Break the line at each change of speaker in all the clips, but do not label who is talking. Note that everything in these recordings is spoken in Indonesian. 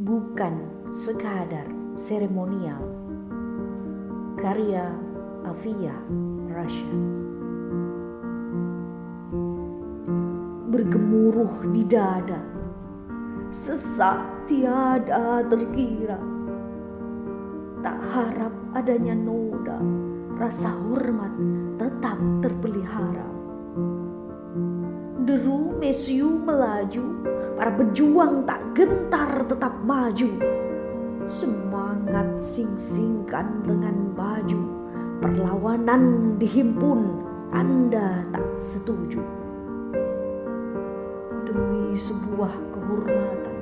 bukan sekadar seremonial. Karya Avia Rasha Bergemuruh di dada, sesak tiada terkira. Tak harap adanya noda, rasa hormat tetap terpelihara. Deru mesiu melaju, para pejuang tak gentar tetap maju. Semangat sing-singkan dengan baju, perlawanan dihimpun, Anda tak setuju. Demi sebuah kehormatan,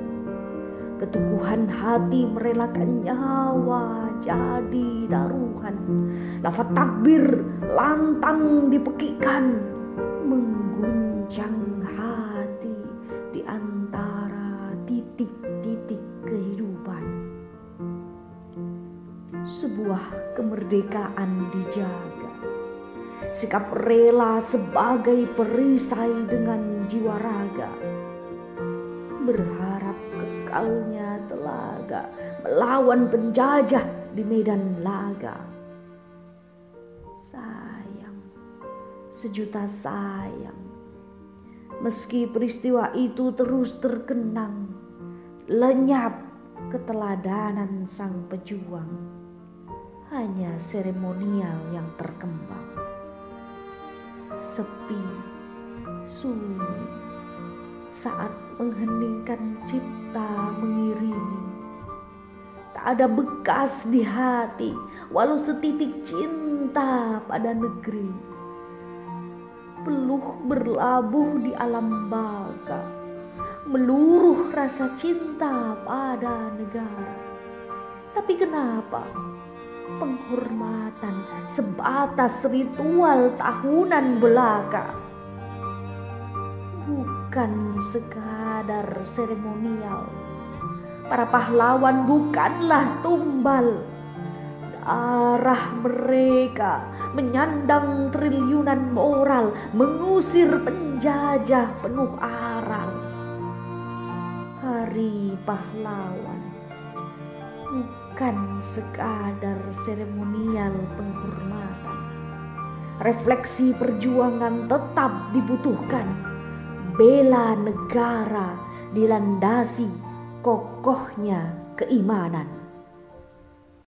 keteguhan hati merelakan nyawa jadi taruhan. Lafaz takbir lantang dipekikan, mengguncang hati di antara titik-titik kehidupan. Sebuah kemerdekaan dijaga. Sikap rela sebagai perisai dengan jiwa raga. Berharap kekalnya telaga melawan penjajah di medan laga. Sayang, sejuta sayang. Meski peristiwa itu terus terkenang, lenyap keteladanan sang pejuang. Hanya seremonial yang terkembang. Sepi, sunyi, saat mengheningkan cipta mengiringi. Tak ada bekas di hati, walau setitik cinta pada negeri peluh berlabuh di alam baka, meluruh rasa cinta pada negara. Tapi kenapa penghormatan sebatas ritual tahunan belaka? Bukan sekadar seremonial. Para pahlawan bukanlah tumbal arah mereka menyandang triliunan moral, mengusir penjajah penuh aral. Hari pahlawan bukan sekadar seremonial penghormatan. Refleksi perjuangan tetap dibutuhkan. Bela negara dilandasi kokohnya keimanan.